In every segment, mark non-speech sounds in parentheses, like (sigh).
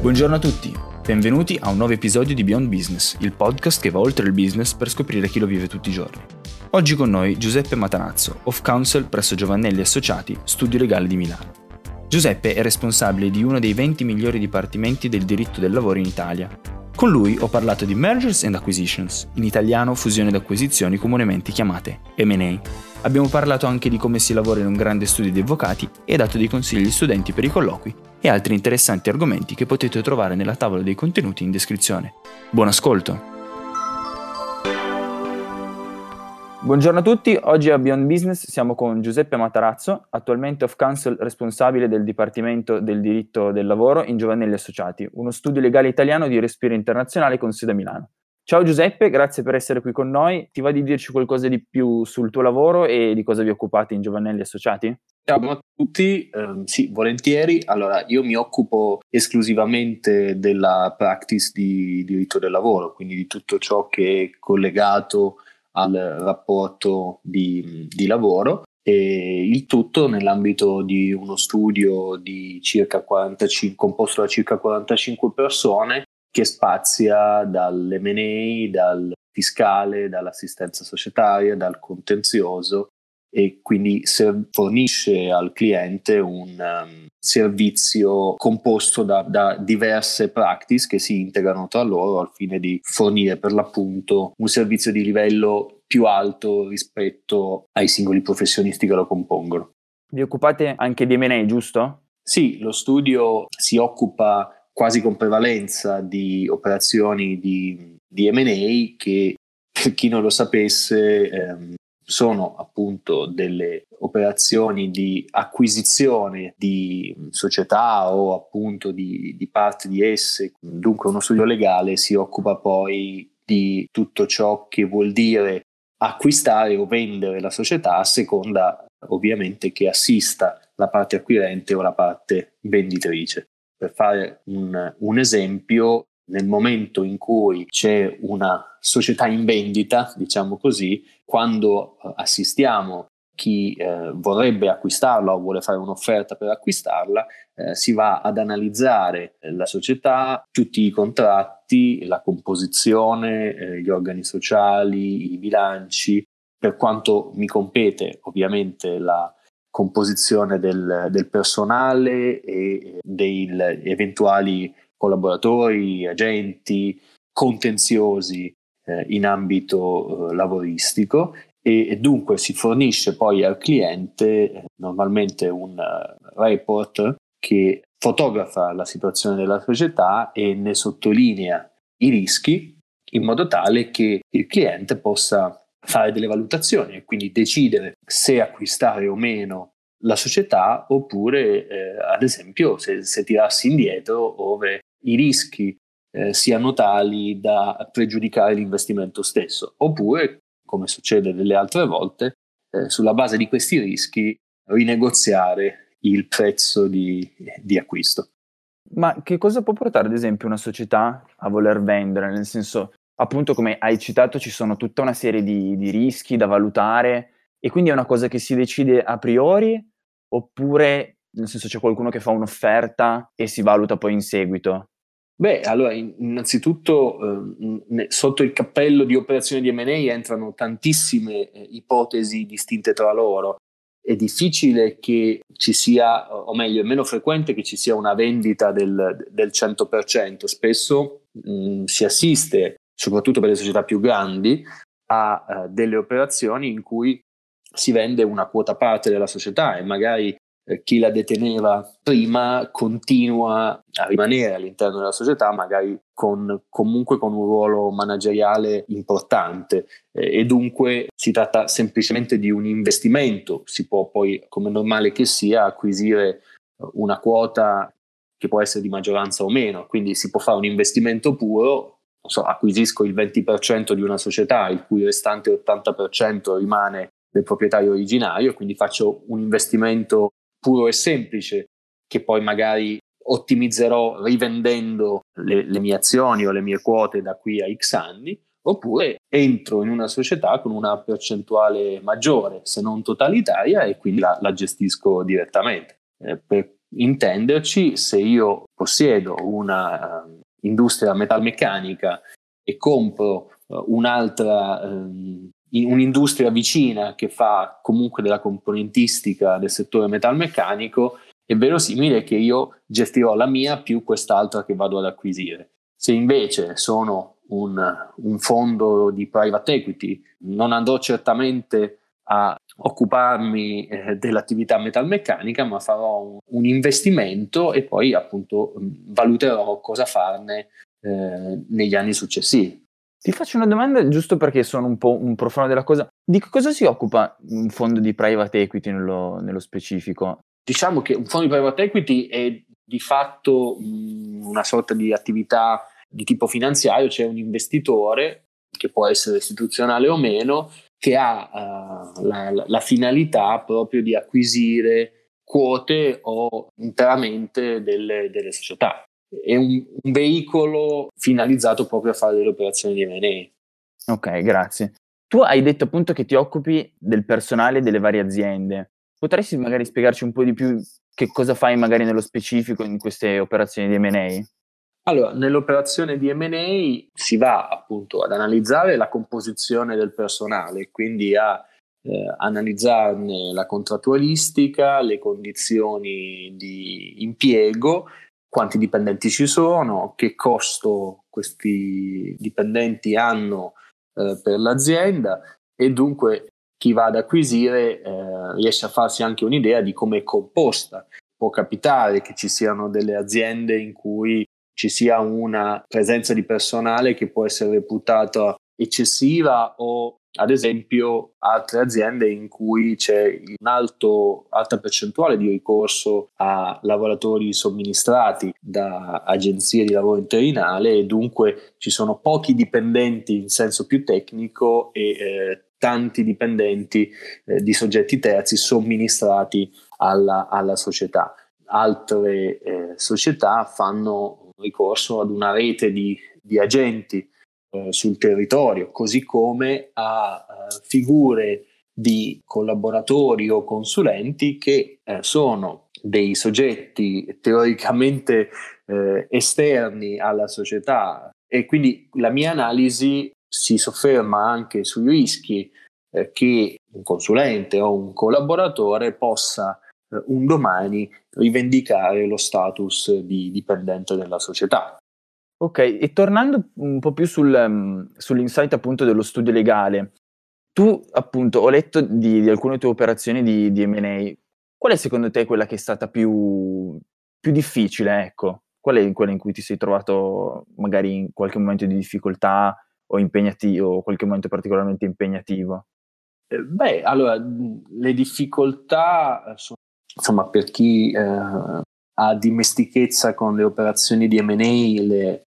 Buongiorno a tutti, benvenuti a un nuovo episodio di Beyond Business, il podcast che va oltre il business per scoprire chi lo vive tutti i giorni. Oggi con noi Giuseppe Matanazzo, off counsel presso Giovannelli Associati, studio legale di Milano. Giuseppe è responsabile di uno dei 20 migliori dipartimenti del diritto del lavoro in Italia. Con lui ho parlato di mergers and acquisitions, in italiano fusione ed acquisizioni comunemente chiamate M&A. Abbiamo parlato anche di come si lavora in un grande studio di avvocati e dato dei consigli agli studenti per i colloqui e altri interessanti argomenti che potete trovare nella tavola dei contenuti in descrizione. Buon ascolto! Buongiorno a tutti, oggi a Beyond Business siamo con Giuseppe Matarazzo, attualmente off counsel responsabile del Dipartimento del Diritto del Lavoro in Giovannelli Associati, uno studio legale italiano di respiro internazionale con sede a Milano. Ciao Giuseppe, grazie per essere qui con noi. Ti va di dirci qualcosa di più sul tuo lavoro e di cosa vi occupate in Giovannelli Associati? Ciao a tutti, eh, sì, volentieri. Allora, io mi occupo esclusivamente della practice di diritto del lavoro, quindi di tutto ciò che è collegato al rapporto di, di lavoro e il tutto nell'ambito di uno studio di circa 45, composto da circa 45 persone che spazia dall'M&A, dal fiscale, dall'assistenza societaria, dal contenzioso e quindi fornisce al cliente un um, servizio composto da, da, diverse practice che si integrano tra loro al fine di fornire per l'appunto un servizio di livello più alto rispetto ai singoli professionisti che lo compongono. Vi occupate anche di M&A, giusto? Sì, lo studio si occupa quasi con prevalenza di operazioni di, di M&A che per chi non lo sapesse ehm, sono appunto delle operazioni di acquisizione di società o appunto di, di parti di esse. Dunque uno studio legale si occupa poi di tutto ciò che vuol dire acquistare o vendere la società a seconda ovviamente che assista la parte acquirente o la parte venditrice. Per fare un, un esempio, nel momento in cui c'è una società in vendita, diciamo così, quando eh, assistiamo chi eh, vorrebbe acquistarla o vuole fare un'offerta per acquistarla, eh, si va ad analizzare eh, la società, tutti i contratti, la composizione, eh, gli organi sociali, i bilanci, per quanto mi compete ovviamente la composizione del, del personale e degli eventuali collaboratori, agenti, contenziosi eh, in ambito eh, lavoristico. E, e, dunque si fornisce poi al cliente eh, normalmente un uh, report che fotografa la situazione della società e ne sottolinea i rischi in modo tale che il cliente possa fare delle valutazioni e quindi decidere se acquistare o meno la società oppure eh, ad esempio se, se tirarsi indietro ove i rischi eh, siano tali da pregiudicare l'investimento stesso, oppure, come succede delle altre volte, eh, sulla base di questi rischi rinegoziare il prezzo di, di acquisto. Ma che cosa può portare ad esempio una società a voler vendere? Nel senso, appunto come hai citato, ci sono tutta una serie di, di rischi da valutare e quindi è una cosa che si decide a priori oppure nel senso c'è qualcuno che fa un'offerta e si valuta poi in seguito? Beh, allora, innanzitutto eh, sotto il cappello di operazioni di M&A entrano tantissime eh, ipotesi distinte tra loro. È difficile che ci sia, o meglio, è meno frequente che ci sia una vendita del, del 100%. Spesso mh, si assiste, soprattutto per le società più grandi, a uh, delle operazioni in cui si vende una quota parte della società e magari eh, chi la deteneva prima continua a rimanere all'interno della società, magari con, comunque con un ruolo manageriale importante. Eh, e dunque si tratta semplicemente di un investimento, si può poi, come normale che sia, acquisire una quota che può essere di maggioranza o meno, quindi si può fare un investimento puro, so, acquisisco il 20% di una società, il cui restante 80% rimane del proprietario originario, quindi faccio un investimento puro e semplice che poi magari ottimizzerò rivendendo le, le, mie azioni o le mie quote da qui a X anni, oppure entro in una società con una percentuale maggiore, se non totalitaria, e quindi la, la gestisco direttamente. Eh, per intenderci, se io possiedo una uh, industria metalmeccanica e compro uh, un'altra, um, un'industria vicina che fa comunque della componentistica del settore metalmeccanico, è verosimile che io gestirò la mia più quest'altra che vado ad acquisire. Se invece sono un, un fondo di private equity, non andrò certamente a occuparmi eh, dell'attività metalmeccanica, ma farò un, un, investimento e poi appunto valuterò cosa farne eh, negli anni successivi. Ti faccio una domanda giusto perché sono un po' un profano della cosa. Di cosa si occupa un fondo di private equity nello, nello specifico? Diciamo che un fondo di private equity è di fatto mh, una sorta di attività di tipo finanziario, c'è un investitore che può essere istituzionale o meno, che ha uh, la, la, finalità proprio di acquisire quote o interamente delle, delle società. È un, un, veicolo finalizzato proprio a fare delle operazioni di M&A. Ok, grazie. Tu hai detto appunto che ti occupi del personale delle varie aziende. Potresti magari spiegarci un po' di più che cosa fai magari nello specifico in queste operazioni di M&A? Allora, nell'operazione di MA si va appunto ad analizzare la composizione del personale, quindi a eh, analizzarne la contrattualistica, le condizioni di impiego, quanti dipendenti ci sono, che costo questi dipendenti hanno eh, per l'azienda e dunque chi va ad acquisire eh, riesce a farsi anche un'idea di come è composta. Può capitare che ci siano delle aziende in cui ci sia una presenza di personale che può essere reputata eccessiva o ad esempio altre aziende in cui c'è un'alta percentuale di ricorso a lavoratori somministrati da agenzie di lavoro interinale e dunque ci sono pochi dipendenti in senso più tecnico e eh, tanti dipendenti eh, di soggetti terzi somministrati alla, alla società. Altre eh, società fanno ricorso ad una rete di, di agenti sul territorio, così come a eh, figure di collaboratori o consulenti che eh, sono dei soggetti teoricamente eh, esterni alla società e quindi la mia analisi si sofferma anche sui rischi eh, che un consulente o un collaboratore possa eh, un domani rivendicare lo status di dipendente della società. Ok, e tornando un po' più sul, um, sull'insight appunto dello studio legale, tu appunto ho letto di, di alcune tue operazioni di, di, M&A, qual è secondo te quella che è stata più, più difficile, ecco? Qual è quella in cui ti sei trovato magari in qualche momento di difficoltà o impegnativo, o qualche momento particolarmente impegnativo? Eh, beh, allora, le difficoltà sono insomma, per chi eh, ha dimestichezza con le operazioni di M&A, le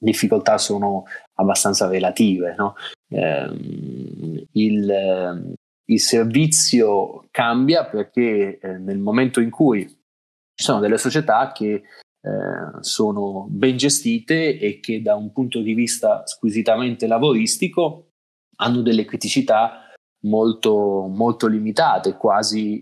difficoltà sono abbastanza relative. No? Eh, il, il, servizio cambia perché eh, nel momento in cui ci sono delle società che eh, sono ben gestite e che da un punto di vista squisitamente lavoristico hanno delle criticità molto, molto limitate, quasi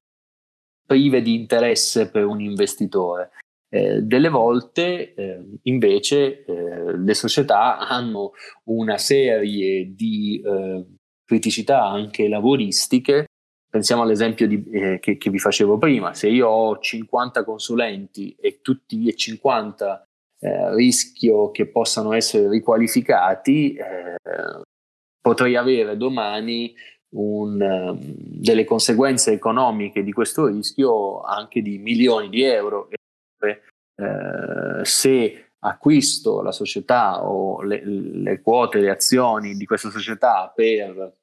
prive di interesse per un investitore. Eh, delle volte eh, invece eh, le società hanno una serie di eh, criticità anche lavoristiche. Pensiamo all'esempio di, eh, che, che, vi facevo prima, se io ho 50 consulenti e tutti e 50 eh, rischio che possano essere riqualificati, potrei avere domani un, ehm, delle conseguenze economiche di questo rischio anche di milioni di euro. Eh, se acquisto la società o le, le, quote, le azioni di questa società per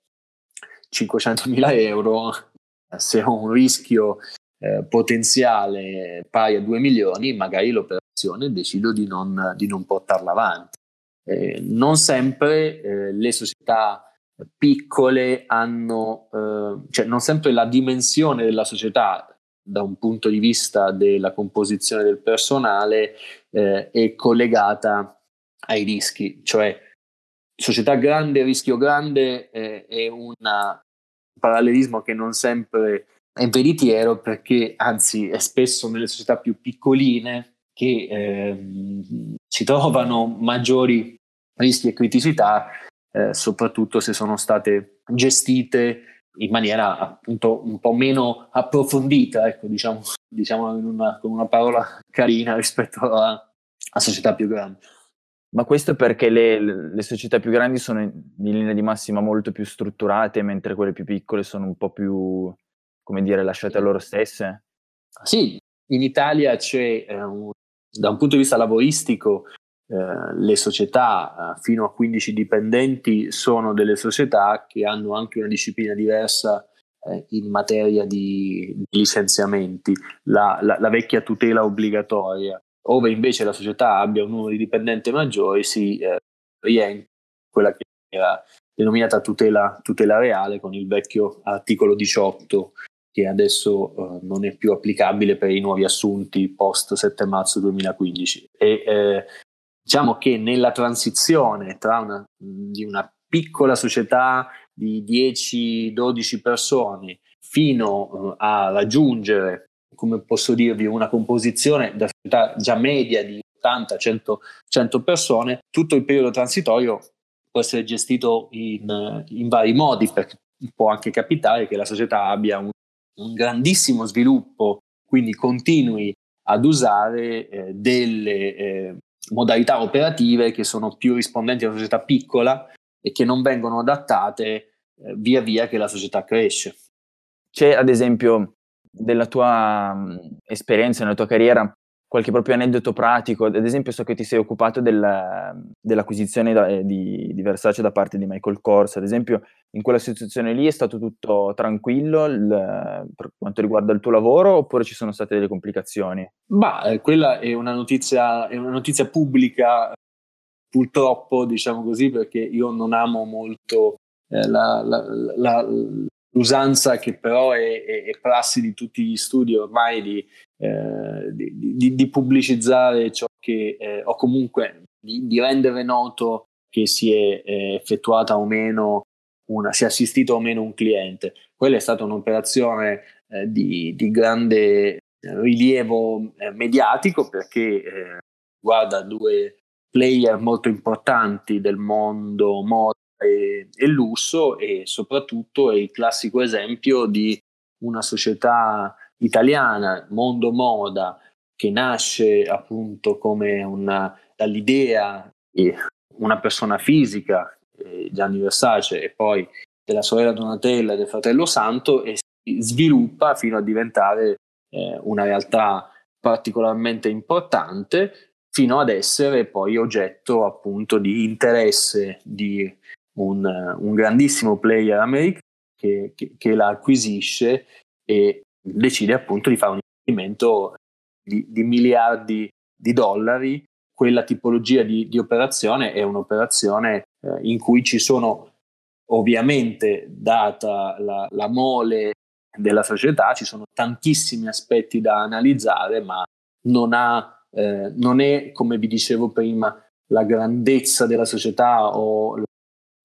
500 mila euro, se ho un rischio eh, potenziale pari a 2 milioni, magari l'operazione decido di non, di non portarla avanti. Eh, non sempre eh, le società piccole hanno, eh, cioè non sempre la dimensione della società da un punto di vista della composizione del personale eh, è collegata ai rischi, cioè società grande, rischio grande eh, è un parallelismo che non sempre è veritiero perché anzi è spesso nelle società più piccoline che eh, si trovano maggiori rischi e criticità, eh, soprattutto se sono state gestite in maniera appunto un po' meno approfondita, ecco, diciamo, (laughs) diciamo una, con una parola carina rispetto a, a società più grandi. Ma questo perché le, le, società più grandi sono in, in linea di massima molto più strutturate, mentre quelle più piccole sono un po' più, come dire, lasciate a loro stesse? Sì, in Italia c'è, eh, un, da un punto di vista lavoristico, eh, le società eh, fino a 15 dipendenti sono delle società che hanno anche una disciplina diversa eh, in materia di, di licenziamenti, la, la, la, vecchia tutela obbligatoria, ove invece la società abbia un numero di dipendenti maggiore si eh, rientra quella che era denominata tutela, tutela reale con il vecchio articolo 18 che adesso uh, non è più applicabile per i nuovi assunti post 7 marzo 2015. E eh, diciamo che nella transizione tra una, di una piccola società di 10-12 persone fino uh, a raggiungere, come posso dirvi, una composizione da società già media di 80-100 persone, tutto il periodo transitorio può essere gestito in, in, vari modi, perché può anche capitare che la società abbia un, un grandissimo sviluppo, quindi continui ad usare eh, delle eh, modalità operative che sono più rispondenti a una società piccola e che non vengono adattate eh, via via che la società cresce. C'è ad esempio della tua mh, esperienza, nella tua carriera, qualche proprio aneddoto pratico? Ad esempio so che ti sei occupato del, dell'acquisizione da, eh, di, di, Versace da parte di Michael Kors, ad esempio in quella situazione lì è stato tutto tranquillo il, per quanto riguarda il tuo lavoro oppure ci sono state delle complicazioni? Ma eh, quella è una, notizia, è una notizia pubblica purtroppo diciamo così perché io non amo molto eh, la, la, la, l'usanza che però è, è, è, prassi di tutti gli studi ormai di, eh, di, di, di pubblicizzare ciò che eh, o comunque di, di, rendere noto che si è eh, effettuata o meno una, si è assistito o meno un cliente. Quella è stata un'operazione eh, di, grande rilievo eh, mediatico perché eh, guarda due player molto importanti del mondo moda e, e lusso e soprattutto è il classico esempio di una società italiana, Mondo Moda, che nasce appunto come una, dall'idea di una persona fisica, eh, Gianni Versace, e poi della sorella Donatella e del fratello Santo, e si sviluppa fino a diventare eh, una realtà particolarmente importante, fino ad essere poi oggetto appunto di interesse di un, un grandissimo player americano che, che, che, la acquisisce e decide appunto di fare un investimento di, di miliardi di dollari. Quella tipologia di, di operazione è un'operazione eh, in cui ci sono ovviamente, data la, la mole della società, ci sono tantissimi aspetti da analizzare, ma non, ha, eh, non è, come vi dicevo prima, la grandezza della società o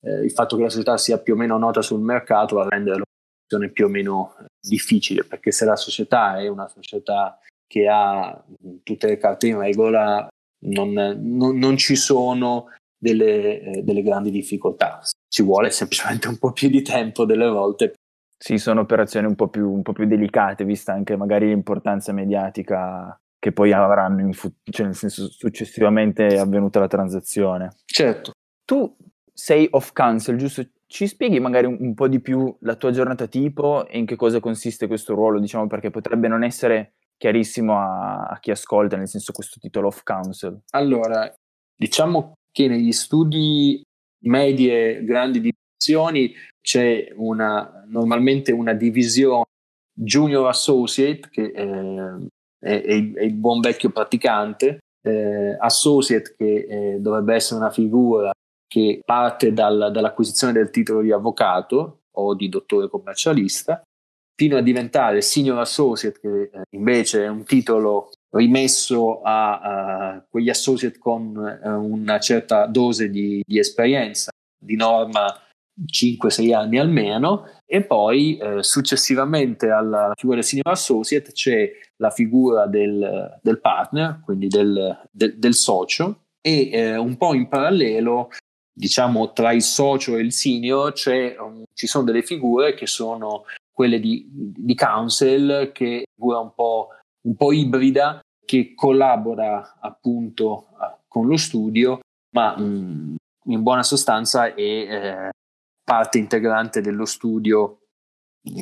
eh, il fatto che la società sia più o meno nota sul mercato a rendere l'operazione più o meno difficile, perché se la società è una società che ha tutte le carte in regola, non, non, non ci sono delle, eh, delle, grandi difficoltà. Ci vuole semplicemente un po' più di tempo delle volte. Sì, sono operazioni un po' più, un po più delicate, vista anche magari l'importanza mediatica che poi avranno, in fu- cioè nel senso successivamente avvenuta la transazione. Certo. Tu sei off council, giusto? Ci spieghi magari un, un, po' di più la tua giornata tipo e in che cosa consiste questo ruolo, diciamo, perché potrebbe non essere chiarissimo a, a chi ascolta, nel senso questo titolo off council. Allora, diciamo che negli studi medie grandi dimensioni c'è una, normalmente una divisione junior associate, che è, è, è il, buon vecchio praticante, eh, associate che eh, dovrebbe essere una figura che parte dal, dall'acquisizione del titolo di avvocato o di dottore commercialista, fino a diventare senior associate, che eh, invece è un titolo rimesso a, a quegli associate con uh, una certa dose di, di, esperienza, di norma 5-6 anni almeno e poi eh, successivamente alla figura del senior associate c'è la figura del, del partner, quindi del, del, del socio e eh, un po' in parallelo diciamo tra il socio e il senior um, ci sono delle figure che sono quelle di, di counsel che è figura un po', un po' ibrida che collabora appunto con lo studio ma mh, mm, in buona sostanza è eh, parte integrante dello studio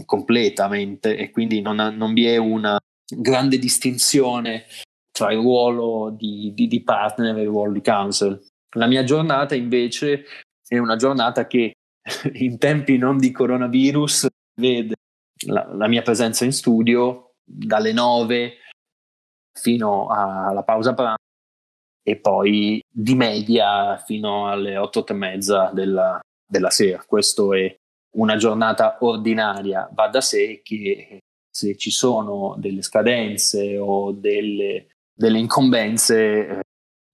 completamente e quindi non, ha, non vi è una grande distinzione tra il ruolo di, di, di partner e il ruolo di counsel. La mia giornata invece è una giornata che (laughs) in tempi non di coronavirus vede la, la mia presenza in studio dalle 9 fino alla pausa pranzo e poi di media fino alle 8 e mezza della, della sera. Questa è una giornata ordinaria. Va da sé che se ci sono delle scadenze o delle, delle incombenze, eh,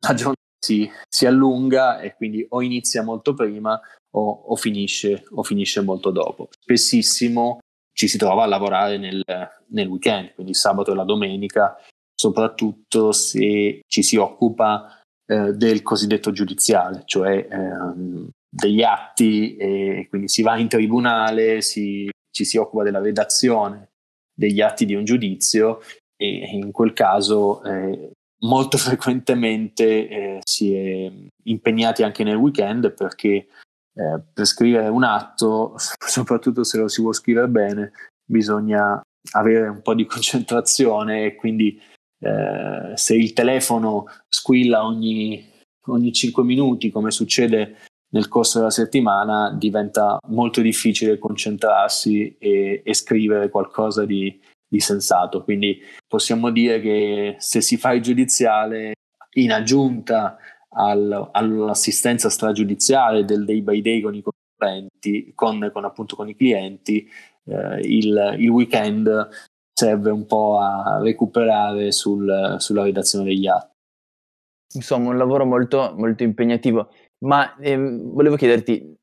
la giornata si, si, allunga e quindi o inizia molto prima o, o, finisce, o finisce molto dopo. Spessissimo ci si trova a lavorare nel, nel weekend, quindi sabato e la domenica, soprattutto se ci si occupa eh, del cosiddetto giudiziale, cioè ehm, degli atti e quindi si va in tribunale, si, ci si occupa della redazione degli atti di un giudizio e in quel caso eh, molto (laughs) frequentemente eh, si è impegnati anche nel weekend perché eh, per scrivere un atto, (laughs) soprattutto se lo si vuole scrivere bene, bisogna avere un po' di concentrazione e quindi eh, se il telefono squilla ogni, ogni 5 minuti, come succede nel corso della settimana, diventa molto difficile concentrarsi e, e scrivere qualcosa di, di sensato. Quindi possiamo dire che se si fa il giudiziale in aggiunta al, all'assistenza stragiudiziale del day by day con i consulenti, con, con, appunto con i clienti, eh, il, il, weekend serve un po' a recuperare sul, sulla redazione degli atti. Insomma, un lavoro molto, molto impegnativo. Ma ehm, volevo chiederti,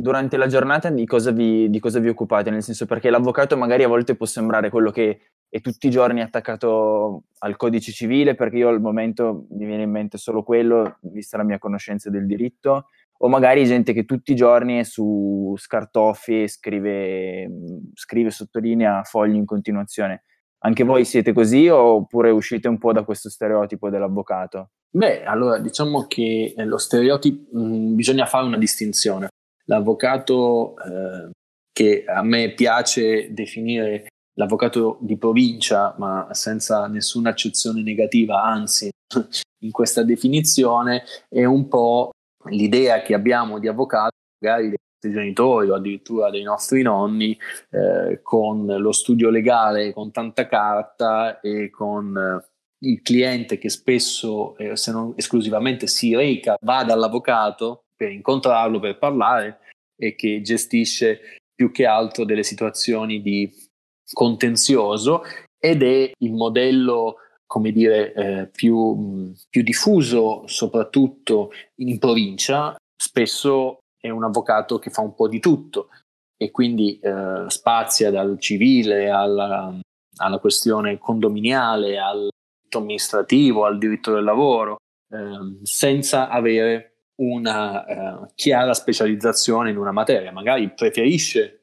durante la giornata di cosa, vi, di cosa vi occupate? Nel senso perché l'avvocato magari a volte può sembrare quello che è tutti i giorni attaccato al codice civile, perché io al momento mi viene in mente solo quello, vista la mia conoscenza del diritto, o magari gente che tutti i giorni è su scartoffi e scrive, scrive, sottolinea fogli in continuazione. Anche voi siete così oppure uscite un po' da questo stereotipo dell'avvocato? Beh, allora diciamo che lo stereotipo mh, bisogna fare una distinzione l'avvocato eh, che a me piace definire l'avvocato di provincia, ma senza nessuna accezione negativa, anzi, (laughs) in questa definizione è un po' l'idea che abbiamo di avvocato, magari dei nostri genitori o addirittura dei nostri nonni, eh, con lo studio legale, con tanta carta e con eh, il cliente che spesso, eh, se non esclusivamente, si reca, va dall'avvocato per incontrarlo, per parlare e che gestisce più che altro delle situazioni di contenzioso ed è il modello come dire eh, più, più diffuso soprattutto in provincia. Spesso è un avvocato che fa un po' di tutto e quindi eh, spazia dal civile alla, alla, questione condominiale, al diritto amministrativo, al diritto del lavoro, eh, senza avere una eh, chiara specializzazione in una materia, magari preferisce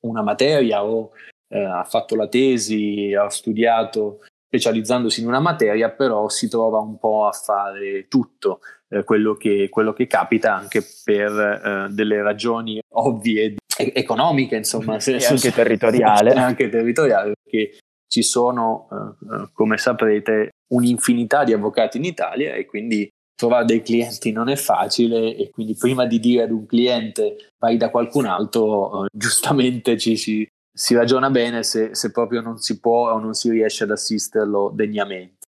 una materia o eh, ha fatto la tesi, ha studiato specializzandosi in una materia, però si trova un po' a fare tutto eh, quello, che, quello, che, capita anche per eh, delle ragioni ovvie economiche, insomma, e anche territoriale. (laughs) anche territoriale, perché ci sono, eh, eh, come saprete, un'infinità di avvocati in Italia e quindi trovare dei clienti non è facile e quindi prima di dire ad un cliente vai da qualcun altro, eh, giustamente ci si, si, ragiona bene se, se, proprio non si può o non si riesce ad assisterlo degnamente.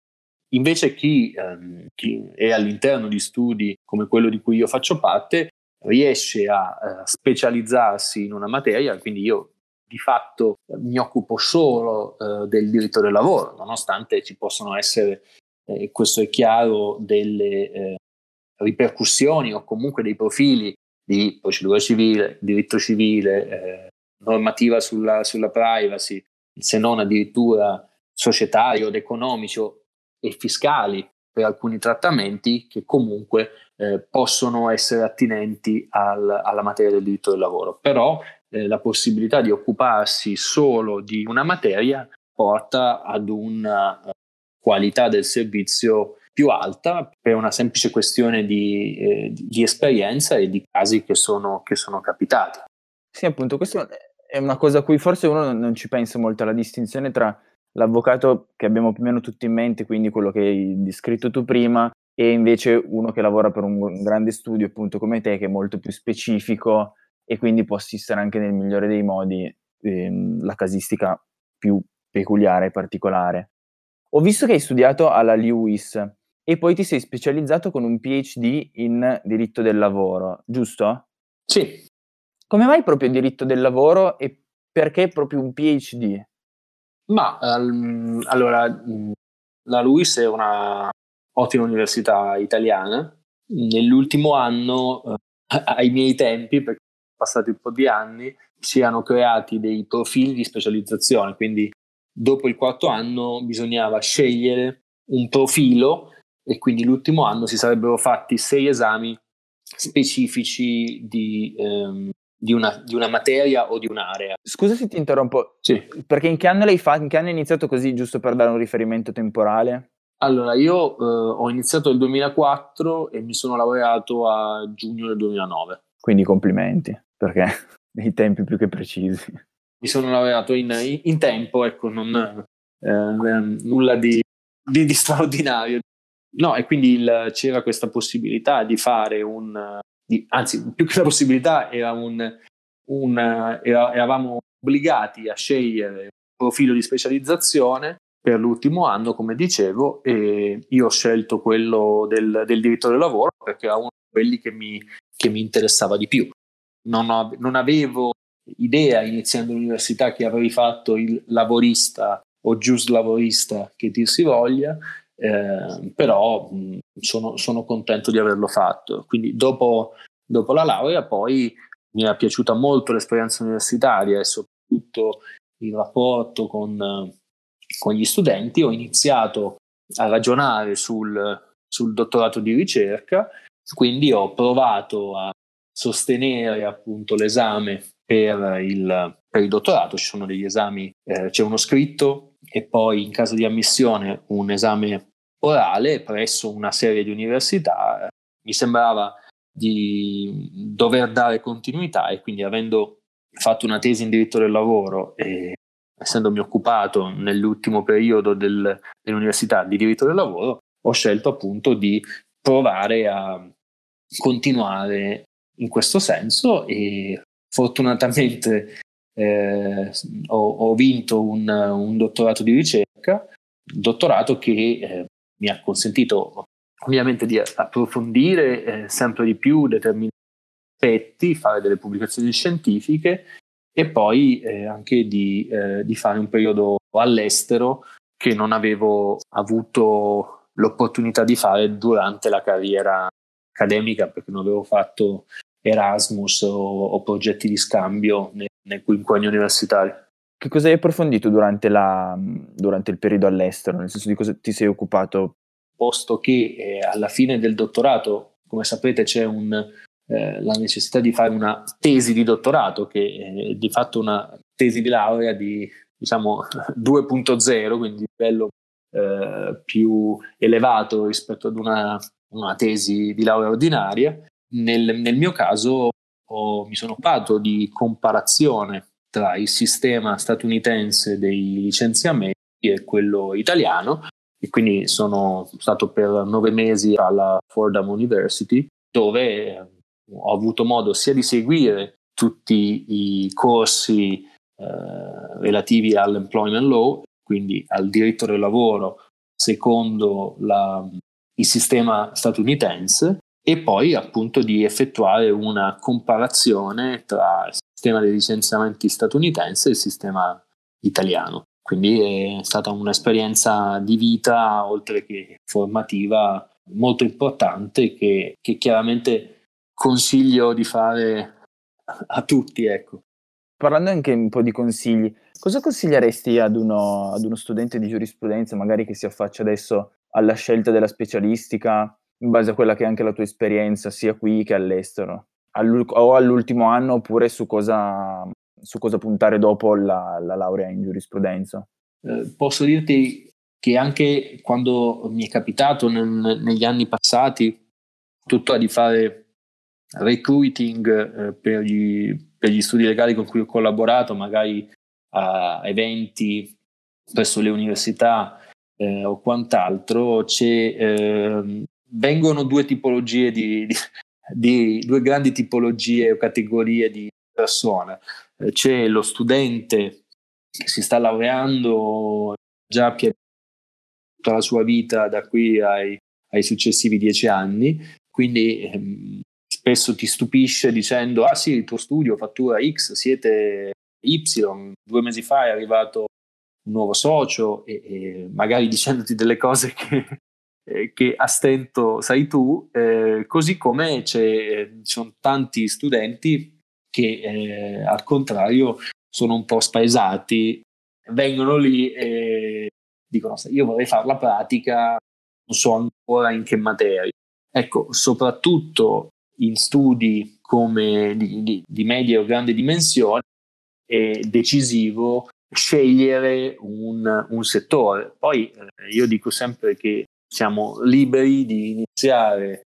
Invece chi, ehm, chi è all'interno di studi come quello di cui io faccio parte riesce a eh, specializzarsi in una materia, quindi io di fatto mi occupo solo eh, del diritto del lavoro, nonostante ci possono essere eh, questo è chiaro, delle eh, ripercussioni o comunque dei profili di procedura civile, diritto civile, eh, normativa sulla, sulla privacy, se non addirittura societario ed economico e fiscali per alcuni trattamenti che comunque eh, possono essere attinenti al, alla materia del diritto del lavoro. Però eh, la possibilità di occuparsi solo di una materia porta ad una qualità del servizio più alta per una semplice questione di, eh, di esperienza e di casi che sono, che sono capitati. Sì, appunto, questa è una cosa a cui forse uno non ci pensa molto, la distinzione tra l'avvocato che abbiamo più o meno tutti in mente, quindi quello che hai descritto tu prima, e invece uno che lavora per un grande studio, appunto come te, che è molto più specifico e quindi può assistere anche nel migliore dei modi ehm, la casistica più peculiare e particolare. Ho visto che hai studiato alla Lewis e poi ti sei specializzato con un PhD in diritto del lavoro, giusto? Sì. Come mai proprio diritto del lavoro e perché proprio un PhD? Ma um, allora, la Lewis è una ottima università italiana. Nell'ultimo anno, uh, ai miei tempi, perché sono passati un po' di anni, si erano creati dei profili di specializzazione, quindi dopo il quarto anno bisognava scegliere un profilo e quindi l'ultimo anno si sarebbero fatti sei esami specifici di, ehm, di, una, di una, materia o di un'area. Scusa se ti interrompo, sì. perché in che anno l'hai fatto? In che anno hai iniziato così, giusto per dare un riferimento temporale? Allora, io eh, ho iniziato nel 2004 e mi sono laureato a giugno del 2009. Quindi complimenti, perché (laughs) nei tempi più che precisi. Mi sono laureato in, in, tempo, ecco, non, eh, nulla di, di, di straordinario. No, e quindi il, c'era questa possibilità di fare un, di, anzi, più che la possibilità, era un, un, era, eravamo obbligati a scegliere un profilo di specializzazione per l'ultimo anno, come dicevo, e io ho scelto quello del, del diritto del lavoro perché era uno di quelli che mi, che mi interessava di più. Non, ho, non avevo idea iniziando l'università che avrei fatto il lavorista o giusto lavorista che dir si voglia, eh, però mh, sono, sono, contento di averlo fatto. Quindi dopo, dopo, la laurea poi mi è piaciuta molto l'esperienza universitaria e soprattutto il rapporto con, con gli studenti. Ho iniziato a ragionare sul, sul dottorato di ricerca, quindi ho provato a sostenere appunto l'esame per il, per il dottorato, ci sono degli esami, eh, c'è uno scritto e poi in caso di ammissione un esame orale presso una serie di università. Mi sembrava di dover dare continuità e quindi avendo fatto una tesi in diritto del lavoro e essendomi occupato nell'ultimo periodo del, dell'università di diritto del lavoro, ho scelto appunto di provare a continuare in questo senso e fortunatamente eh, ho, ho, vinto un, un, dottorato di ricerca, dottorato che eh, mi ha consentito ovviamente di approfondire eh, sempre di più determinati aspetti, fare delle pubblicazioni scientifiche e poi eh, anche di, eh, di fare un periodo all'estero che non avevo avuto l'opportunità di fare durante la carriera accademica perché non avevo fatto Erasmus o, o progetti di scambio nel, nel quinquennio universitario. Che cosa hai approfondito durante, la, durante, il periodo all'estero? Nel senso di cosa ti sei occupato? Posto che eh, alla fine del dottorato, come sapete, c'è un, eh, la necessità di fare una tesi di dottorato, che è di fatto una tesi di laurea di diciamo (laughs) 2.0, quindi livello eh, più elevato rispetto ad una, una tesi di laurea ordinaria. Nel, nel mio caso ho, mi sono occupato di comparazione tra il sistema statunitense dei licenziamenti e quello italiano e quindi sono stato per nove mesi alla Fordham University dove ho avuto modo sia di seguire tutti i corsi eh, relativi all'employment law, quindi al diritto del lavoro secondo la, il sistema statunitense, e poi appunto di effettuare una comparazione tra il sistema dei licenziamenti statunitense e il sistema italiano. Quindi è stata un'esperienza di vita, oltre che formativa, molto importante che, che chiaramente consiglio di fare a tutti, ecco. Parlando anche un po' di consigli, cosa consiglieresti ad uno, ad uno studente di giurisprudenza, magari che si affaccia adesso alla scelta della specialistica, in base a quella che è anche la tua esperienza, sia qui che all'estero? All'ul- o all'ultimo anno, oppure su cosa, su cosa puntare dopo la, la laurea in giurisprudenza? Eh, posso dirti che anche quando mi è capitato nel, negli anni passati, tuttora di fare recruiting eh, per, gli, per, gli, studi legali con cui ho collaborato, magari a eventi presso le università eh, o quant'altro, eh, vengono due tipologie di, di, di, due grandi tipologie o categorie di persone. Eh, c'è lo studente che si sta laureando già pianificato tutta la sua vita da qui ai, ai successivi dieci anni, quindi ehm, spesso ti stupisce dicendo ah sì, il tuo studio fattura X, siete Y, due mesi fa è arrivato un nuovo socio e, e magari dicendoti delle cose che, eh, che a stento sai tu, eh, così come ci sono tanti studenti che eh, al contrario sono un po' spaesati, vengono lì e dicono io vorrei fare la pratica, non so ancora in che materia. Ecco, soprattutto in studi come di, di, di media o grande dimensione è decisivo scegliere un, un settore. Poi eh, io dico sempre che siamo liberi di iniziare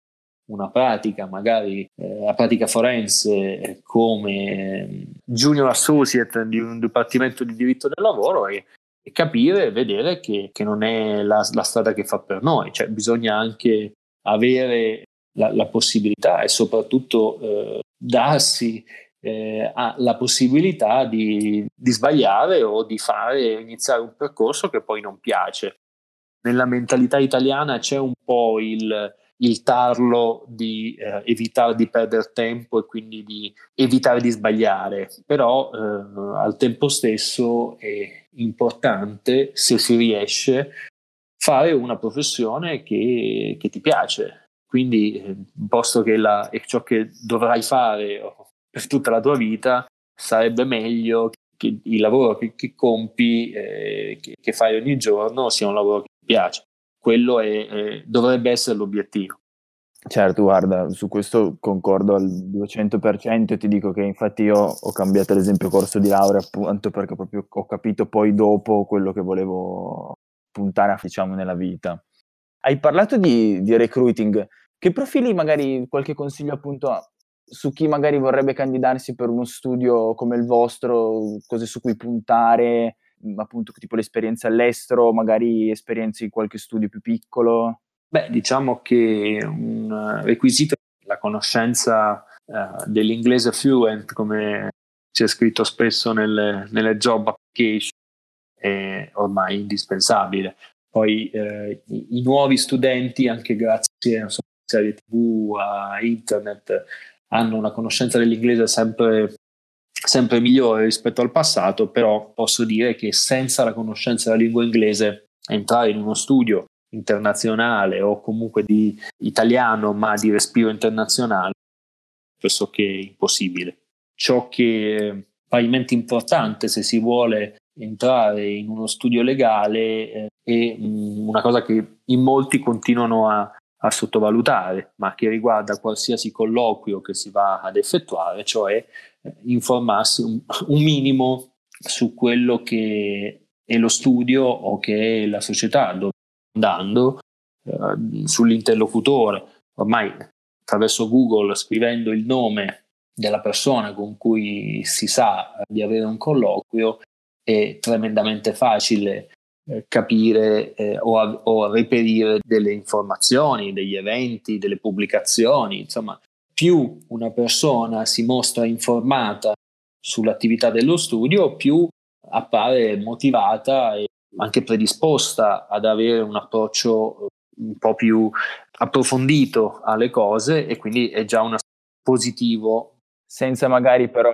una pratica, magari eh, la pratica forense come junior associate di un dipartimento di diritto del lavoro e e capire e vedere che, che non è la, la, strada che fa per noi, cioè bisogna anche avere la, la possibilità e soprattutto eh, darsi eh, la possibilità di, di, sbagliare o di fare, iniziare un percorso che poi non piace. Nella mentalità italiana c'è un po' il, il tarlo di eh, evitare di perdere tempo e quindi di evitare di sbagliare, però eh, al tempo stesso è importante, se si riesce, fare una professione che, che ti piace. Quindi, eh, posto che la, è ciò che dovrai fare per tutta la tua vita, sarebbe meglio che il lavoro che, che compi, eh, che, che fai ogni giorno, sia un lavoro che ti piace quello è, è, dovrebbe essere l'obiettivo. Certo, guarda, su questo concordo al 200% e ti dico che infatti io ho cambiato ad esempio corso di laurea appunto perché proprio ho capito poi dopo quello che volevo puntare a diciamo nella vita. Hai parlato di, di recruiting, che profili magari qualche consiglio appunto su chi magari vorrebbe candidarsi per uno studio come il vostro, cose su cui puntare, appunto tipo l'esperienza all'estero, magari esperienze in qualche studio più piccolo? Beh, diciamo che un requisito è la conoscenza uh, dell'inglese fluent, come c'è scritto spesso nelle, nelle job application, è ormai indispensabile. Poi eh, i, i, nuovi studenti, anche grazie a serie tv, a internet, hanno una conoscenza dell'inglese sempre sempre migliore rispetto al passato, però posso dire che senza la conoscenza della lingua inglese entrare in uno studio internazionale o comunque di italiano ma di respiro internazionale pressoché impossibile. Ciò che è parimenti importante se si vuole entrare in uno studio legale eh, è mm, una cosa che in molti continuano a, a sottovalutare, ma che riguarda qualsiasi colloquio che si va ad effettuare, cioè eh, informarsi un, un minimo su quello che è lo studio o che è la società dove andando, eh, sull'interlocutore. Ormai attraverso Google, scrivendo il nome della persona con cui si sa di avere un colloquio, è tremendamente facile eh, capire eh, o, a, o, reperire delle informazioni, degli eventi, delle pubblicazioni, insomma, più una persona si mostra informata sull'attività dello studio, più appare motivata e anche predisposta ad avere un approccio un po' più approfondito alle cose e quindi è già un positivo. Senza magari però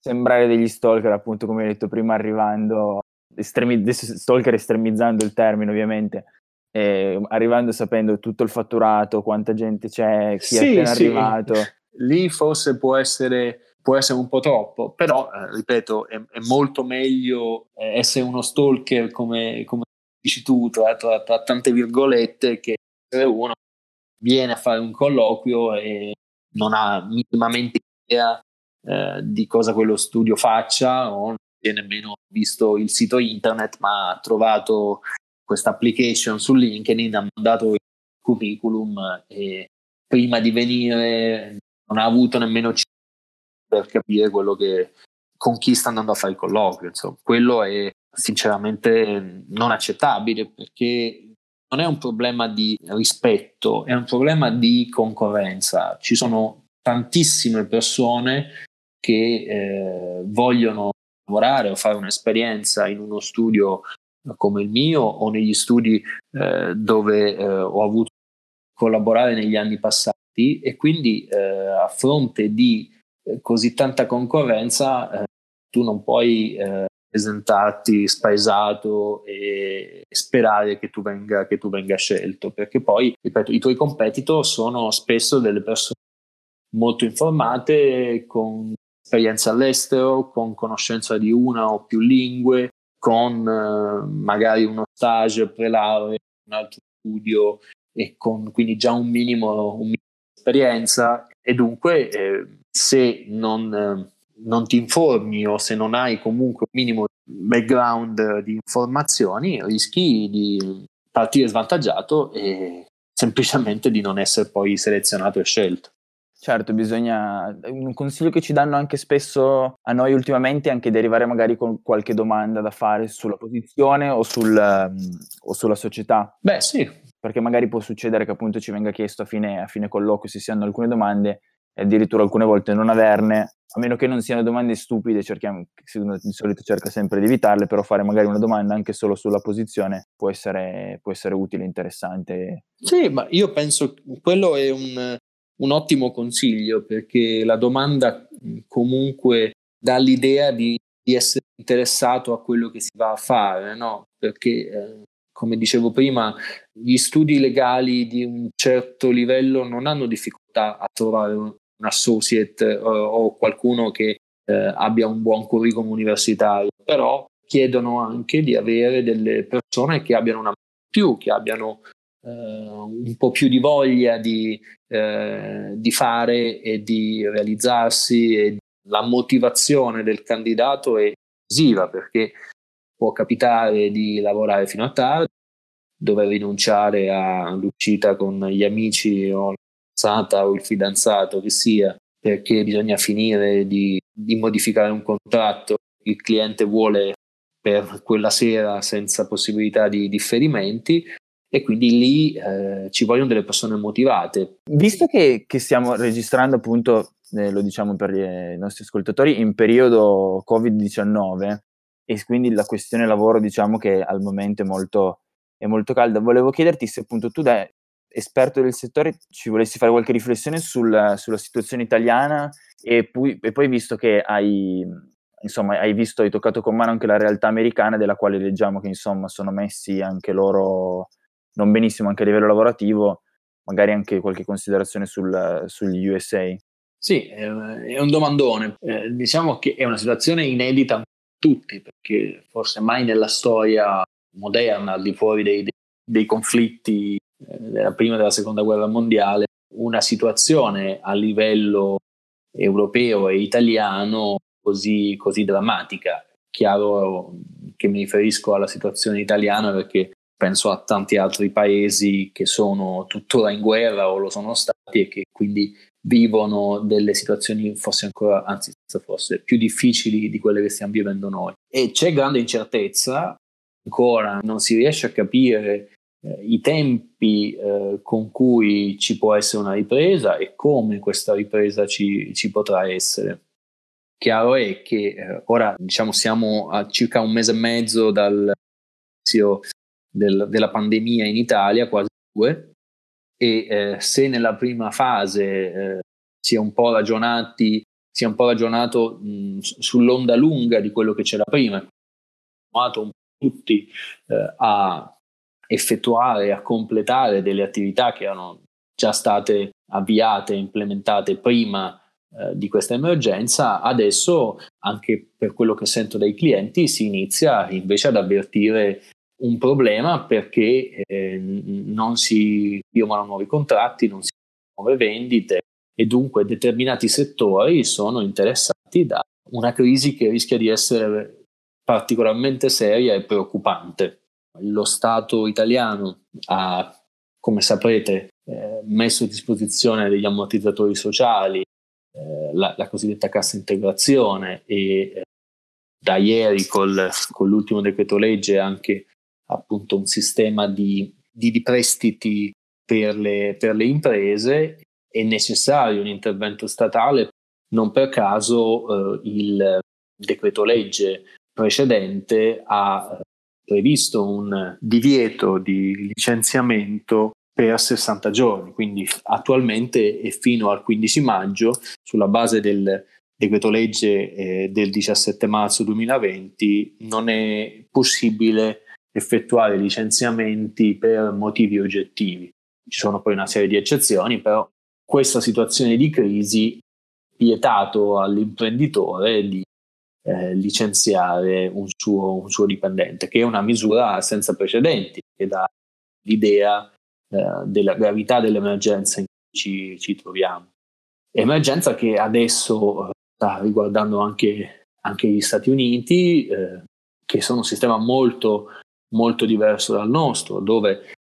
sembrare degli stalker, appunto come hai detto prima, arrivando estremi, stalker estremizzando il termine ovviamente, eh, arrivando sapendo tutto il fatturato, quanta gente c'è, chi sì, è appena sì. arrivato. lì forse può essere, può essere un po' troppo, però eh, ripeto, è, è, molto meglio eh, essere uno stalker come, come dici tu, tra, tra, tra, tante virgolette, che uno viene a fare un colloquio e non ha minimamente idea eh, di cosa quello studio faccia o nemmeno visto il sito internet, ma ha trovato questa application su LinkedIn, ha mandato il curriculum e prima di venire non ha avuto nemmeno per capire quello che con chi sta andando a fare il colloquio. Insomma, quello è sinceramente non accettabile perché non è un problema di rispetto, è un problema di concorrenza. Ci sono tantissime persone che eh, vogliono lavorare o fare un'esperienza in uno studio come il mio o negli studi eh, dove eh, ho avuto collaborare negli anni passati e quindi eh, a fronte di eh, così tanta concorrenza eh, tu non puoi eh, presentarti spaesato e sperare che tu, venga, che tu venga scelto perché poi ripeto i tuoi competitor sono spesso delle persone molto informate con esperienza all'estero con conoscenza di una o più lingue con eh, magari uno stage pre-laurea un altro studio e con quindi già un minimo, un minimo di esperienza e dunque eh, se non, eh, non, ti informi o se non hai comunque un minimo background di informazioni rischi di partire svantaggiato e semplicemente di non essere poi selezionato e scelto. Certo, bisogna. Un consiglio che ci danno anche spesso a noi ultimamente è anche di arrivare magari con qualche domanda da fare sulla posizione o, sul, um, o sulla società. Beh, sì, perché magari può succedere che appunto ci venga chiesto a fine, a fine colloquio se si hanno alcune domande e addirittura alcune volte non averne, a meno che non siano domande stupide, cerchiamo, di solito cerca sempre di evitarle, però fare magari una domanda anche solo sulla posizione può essere, può essere utile, interessante. Sì, ma io penso che quello è un, un ottimo consiglio perché la domanda comunque dà l'idea di, di essere interessato a quello che si va a fare, no? Perché eh, come dicevo prima, gli studi legali di un certo livello non hanno difficoltà a trovare un associate o, o qualcuno che eh, abbia un buon curriculum universitario, però chiedono anche di avere delle persone che abbiano una più, che abbiano un po' più di voglia di, eh, di fare e di realizzarsi e la motivazione del candidato è decisiva perché può capitare di lavorare fino a tardi, dover rinunciare all'uscita con gli amici o la fidanzata o il fidanzato che sia, perché bisogna finire di, di modificare un contratto, il cliente vuole per quella sera senza possibilità di differimenti e quindi lì eh, ci vogliono delle persone motivate. Visto che, che stiamo registrando appunto, eh, lo diciamo per i nostri ascoltatori, in periodo Covid-19, e quindi la questione lavoro diciamo che al momento è molto, è molto calda. Volevo chiederti se appunto tu da esperto del settore ci volessi fare qualche riflessione sul, sulla situazione italiana e poi, e poi, visto che hai, insomma, hai visto, hai toccato con mano anche la realtà americana della quale leggiamo che insomma sono messi anche loro non benissimo anche a livello lavorativo, magari anche qualche considerazione sul, sugli USA. Sì, è un domandone. Eh, diciamo che è una situazione inedita tutti, perché forse mai nella storia moderna, al di fuori dei, dei conflitti eh, della prima e della seconda guerra mondiale, una situazione a livello europeo e italiano così, così drammatica. Chiaro che mi riferisco alla situazione italiana perché penso a tanti altri paesi che sono tuttora in guerra o lo sono stati e che quindi vivono delle situazioni forse ancora, anzi forse più difficili di quelle che stiamo vivendo noi. E c'è grande incertezza, ancora non si riesce a capire eh, i tempi eh, con cui ci può essere una ripresa e come questa ripresa ci, ci potrà essere. Chiaro è che eh, ora diciamo siamo a circa un mese e mezzo dall'inizio del, della pandemia in Italia, quasi due, e eh, se nella prima fase eh, si è un po' ragionati, si è un po' ragionato mh, sull'onda lunga di quello che c'era prima, un tutti eh, a effettuare, a completare delle attività che erano già state avviate implementate prima eh, di questa emergenza, adesso anche per quello che sento dai clienti si inizia invece ad avvertire un problema perché eh, non si firmano nuovi contratti, non si fanno nuove vendite e dunque determinati settori sono interessati da una crisi che rischia di essere particolarmente seria e preoccupante. Lo Stato italiano ha, come saprete, eh, messo a disposizione degli ammortizzatori sociali, eh, la, la, cosiddetta cassa integrazione e eh, da ieri col, con l'ultimo decreto legge anche appunto un sistema di, di, di prestiti per le, per le, imprese, è necessario un intervento statale, non per caso eh, il decreto legge precedente ha previsto un divieto di licenziamento per 60 giorni, quindi attualmente è fino al 15 maggio sulla base del decreto legge eh, del 17 marzo 2020 non è possibile effettuare licenziamenti per motivi oggettivi. Ci sono poi una serie di eccezioni, però questa situazione di crisi vietato all'imprenditore di eh, licenziare un suo, un suo, dipendente, che è una misura senza precedenti, che dà l'idea eh, della gravità dell'emergenza in cui ci, ci, troviamo. Emergenza che adesso eh, sta riguardando anche, anche gli Stati Uniti, eh, che sono un sistema molto molto diverso dal nostro, dove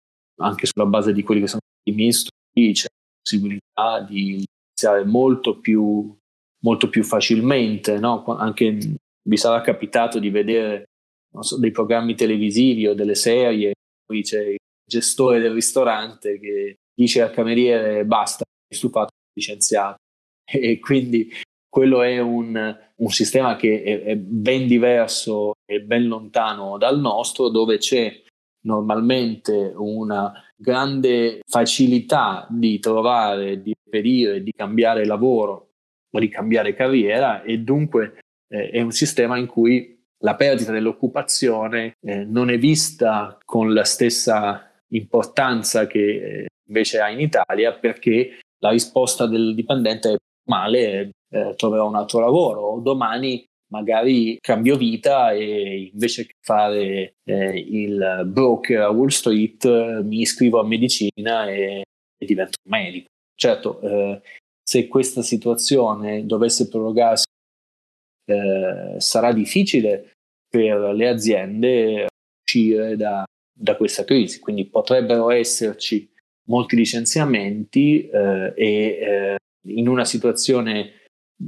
anche sulla base di quelli che sono i miei studi c'è la possibilità di iniziare molto più, molto più facilmente. No? Anche vi sarà capitato di vedere so, dei programmi televisivi o delle serie, poi c'è il gestore del ristorante che dice al cameriere basta, è stufato, licenziato. (laughs) E quindi quello è un, un sistema che è, è, ben diverso e ben lontano dal nostro, dove c'è normalmente una grande facilità di trovare, di reperire, di cambiare lavoro o di cambiare carriera e dunque eh, è un sistema in cui la perdita dell'occupazione eh, non è vista con la stessa importanza che eh, invece ha in Italia perché la risposta del dipendente è male, eh, troverò un altro lavoro, domani magari cambio vita e invece che fare eh, il broker a Wall Street mi iscrivo a medicina e, e divento un medico. Certo, eh, se questa situazione dovesse prorogarsi eh, sarà difficile per le aziende uscire da, da, questa crisi, quindi potrebbero esserci molti licenziamenti eh, e eh, in una situazione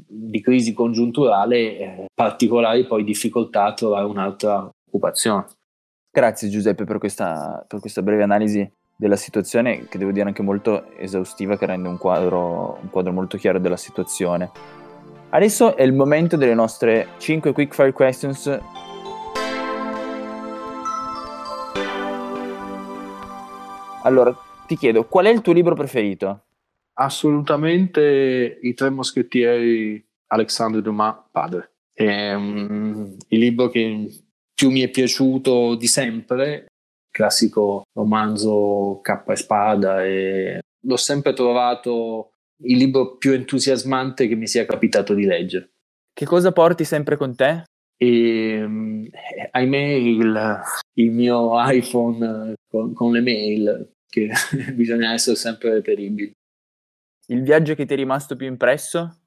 di crisi congiunturale eh, particolari poi difficoltà a trovare un'altra occupazione. Grazie Giuseppe per questa, per questa, breve analisi della situazione che devo dire anche molto esaustiva che rende un quadro, un quadro molto chiaro della situazione. Adesso è il momento delle nostre 5 quick fire questions Allora, ti chiedo, qual è il tuo libro preferito? Assolutamente I Tre Moschettieri Alexandre Dumas padre. È um, il libro che più mi è piaciuto di sempre, classico romanzo K e Spada e l'ho sempre trovato il libro più entusiasmante che mi sia capitato di leggere. Che cosa porti sempre con te? E, um, ahimè il, il, mio iPhone con, con le mail che (laughs) bisogna essere sempre reperibili. Il viaggio che ti è rimasto più impresso?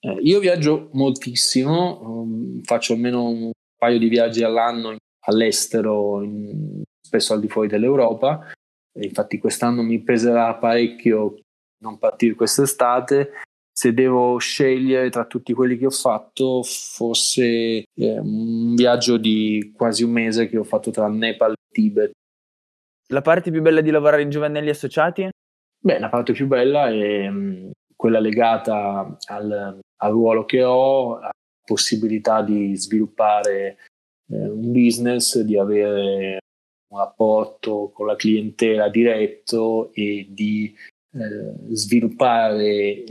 Eh, io viaggio moltissimo, um, faccio almeno un paio di viaggi all'anno all'estero, in, spesso al di fuori dell'Europa. E infatti quest'anno mi peserà parecchio non partire quest'estate. Se devo scegliere tra tutti quelli che ho fatto, forse eh, un viaggio di quasi un mese che ho fatto tra Nepal e Tibet. La parte più bella di lavorare in Giovannelli Associati? Beh, la parte più bella è mh, quella legata al, al, ruolo che ho, alla possibilità di sviluppare eh, un business, di avere un rapporto con la clientela diretto e di eh, sviluppare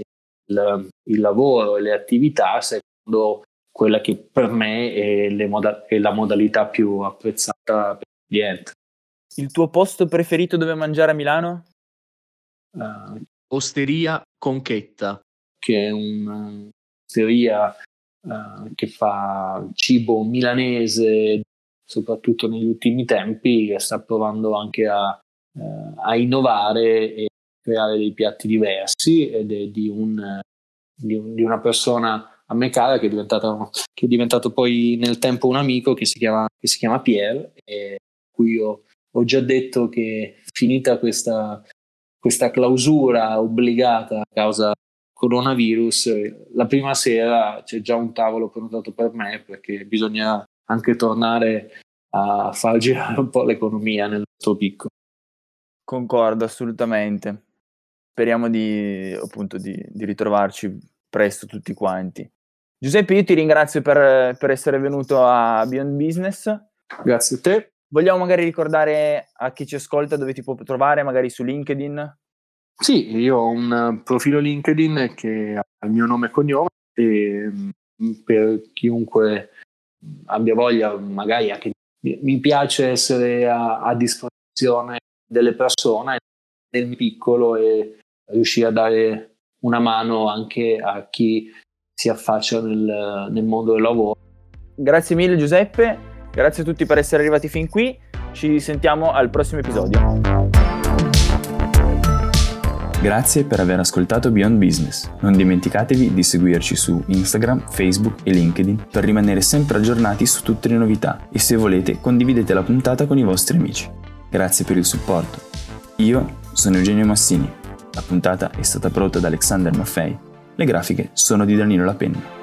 il, il, lavoro e le attività secondo quella che per me è, moda- è la modalità più apprezzata per il cliente. Il tuo posto preferito dove mangiare a Milano? Uh, Osteria Conchetta. Che è un'osteria uh, che fa cibo milanese, soprattutto negli ultimi tempi, e sta provando anche a, uh, a innovare e creare dei piatti diversi ed è di, un, di, un, di una persona a me cara che è, che è diventato poi nel tempo un amico che si chiama, che si chiama Pierre e cui io ho già detto che finita questa, questa clausura obbligata a causa coronavirus, la prima sera c'è già un tavolo prenotato per me perché bisogna anche tornare a far girare un po' l'economia nel nostro picco. Concordo assolutamente. Speriamo di, appunto, di, di ritrovarci presto tutti quanti. Giuseppe, io ti ringrazio per, per essere venuto a Beyond Business. Grazie a te. Vogliamo magari ricordare a chi ci ascolta dove ti può trovare, magari su LinkedIn? Sì, io ho un profilo LinkedIn che ha il mio nome e cognome e mm, per chiunque abbia voglia, magari anche mi piace essere a, a disposizione delle persone nel piccolo e riuscire a dare una mano anche a chi si affaccia nel, nel mondo del lavoro. Grazie mille Giuseppe Grazie a tutti per essere arrivati fin qui, ci sentiamo al prossimo episodio. Grazie per aver ascoltato Beyond Business. Non dimenticatevi di seguirci su Instagram, Facebook e LinkedIn per rimanere sempre aggiornati su tutte le novità e se volete condividete la puntata con i vostri amici. Grazie per il supporto. Io sono Eugenio Massini. La puntata è stata prodotta da Alexander Maffei. Le grafiche sono di Danilo La Penna.